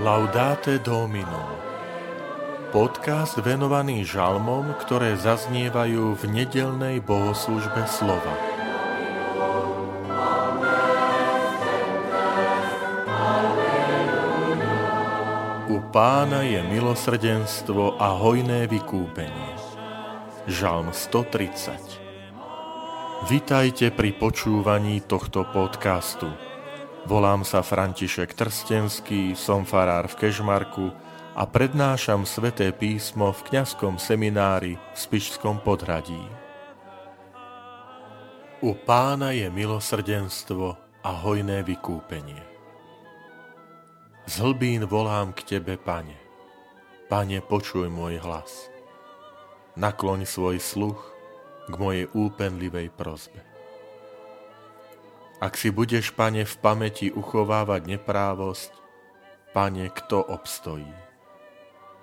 Laudate Domino Podcast venovaný žalmom, ktoré zaznievajú v nedelnej bohoslužbe slova. U pána je milosrdenstvo a hojné vykúpenie. Žalm 130 Vitajte pri počúvaní tohto podcastu. Volám sa František Trstenský, som farár v Kežmarku a prednášam sveté písmo v kňazskom seminári v Spišskom podhradí. U pána je milosrdenstvo a hojné vykúpenie. Z hlbín volám k tebe, pane. Pane, počuj môj hlas. Nakloň svoj sluch k mojej úpenlivej prozbe. Ak si budeš, pane, v pamäti uchovávať neprávosť, pane, kto obstojí?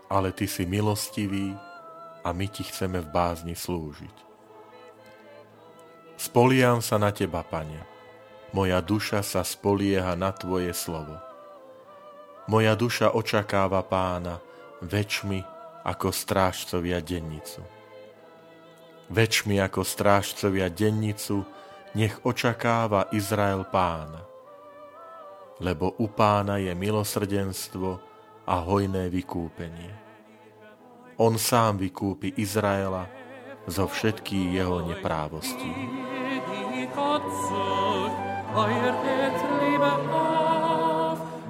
Ale ty si milostivý a my ti chceme v bázni slúžiť. Spoliam sa na teba, pane. Moja duša sa spolieha na tvoje slovo. Moja duša očakáva pána väčšmi ako strážcovia dennicu. Väčšmi ako strážcovia dennicu, nech očakáva Izrael pána. Lebo u pána je milosrdenstvo a hojné vykúpenie. On sám vykúpi Izraela zo všetkých jeho neprávostí.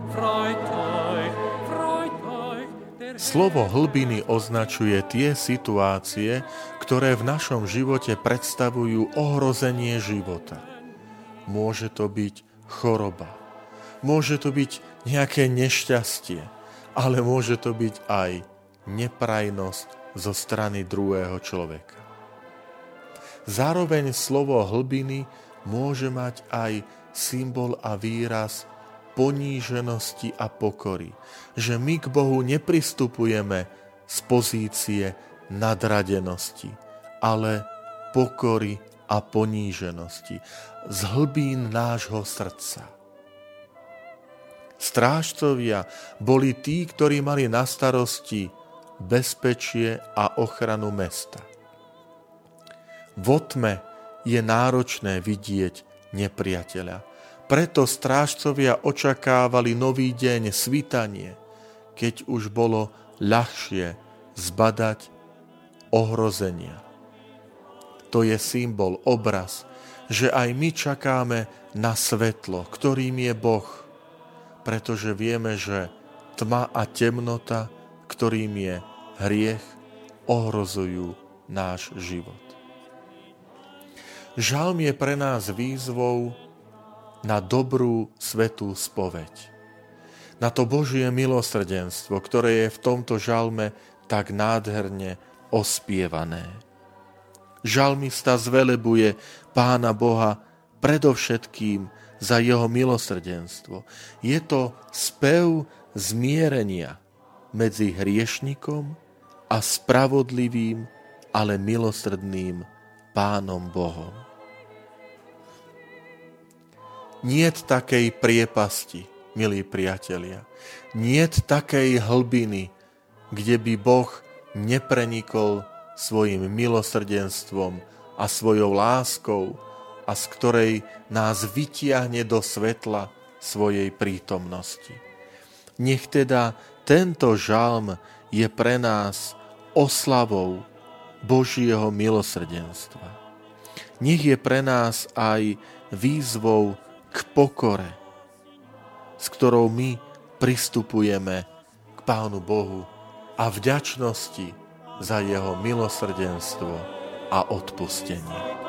Freut Slovo hlbiny označuje tie situácie, ktoré v našom živote predstavujú ohrozenie života. Môže to byť choroba, môže to byť nejaké nešťastie, ale môže to byť aj neprajnosť zo strany druhého človeka. Zároveň slovo hlbiny môže mať aj symbol a výraz poníženosti a pokory. Že my k Bohu nepristupujeme z pozície nadradenosti, ale pokory a poníženosti z hlbín nášho srdca. Strážcovia boli tí, ktorí mali na starosti bezpečie a ochranu mesta. V tme je náročné vidieť nepriateľa, preto strážcovia očakávali nový deň, svitanie, keď už bolo ľahšie zbadať ohrozenia. To je symbol, obraz, že aj my čakáme na svetlo, ktorým je Boh, pretože vieme, že tma a temnota, ktorým je hriech, ohrozujú náš život. Žalm je pre nás výzvou na dobrú svetú spoveď. Na to Božie milosrdenstvo, ktoré je v tomto žalme tak nádherne ospievané. Žalmista zvelebuje Pána Boha predovšetkým za jeho milosrdenstvo. Je to spev zmierenia medzi hriešnikom a spravodlivým, ale milosrdným Pánom Bohom. Niet takej priepasti, milí priatelia. Niet takej hlbiny, kde by Boh neprenikol svojim milosrdenstvom a svojou láskou a z ktorej nás vytiahne do svetla svojej prítomnosti. Nech teda tento žalm je pre nás oslavou Božieho milosrdenstva. Nech je pre nás aj výzvou k pokore, s ktorou my pristupujeme k Pánu Bohu a vďačnosti za jeho milosrdenstvo a odpustenie.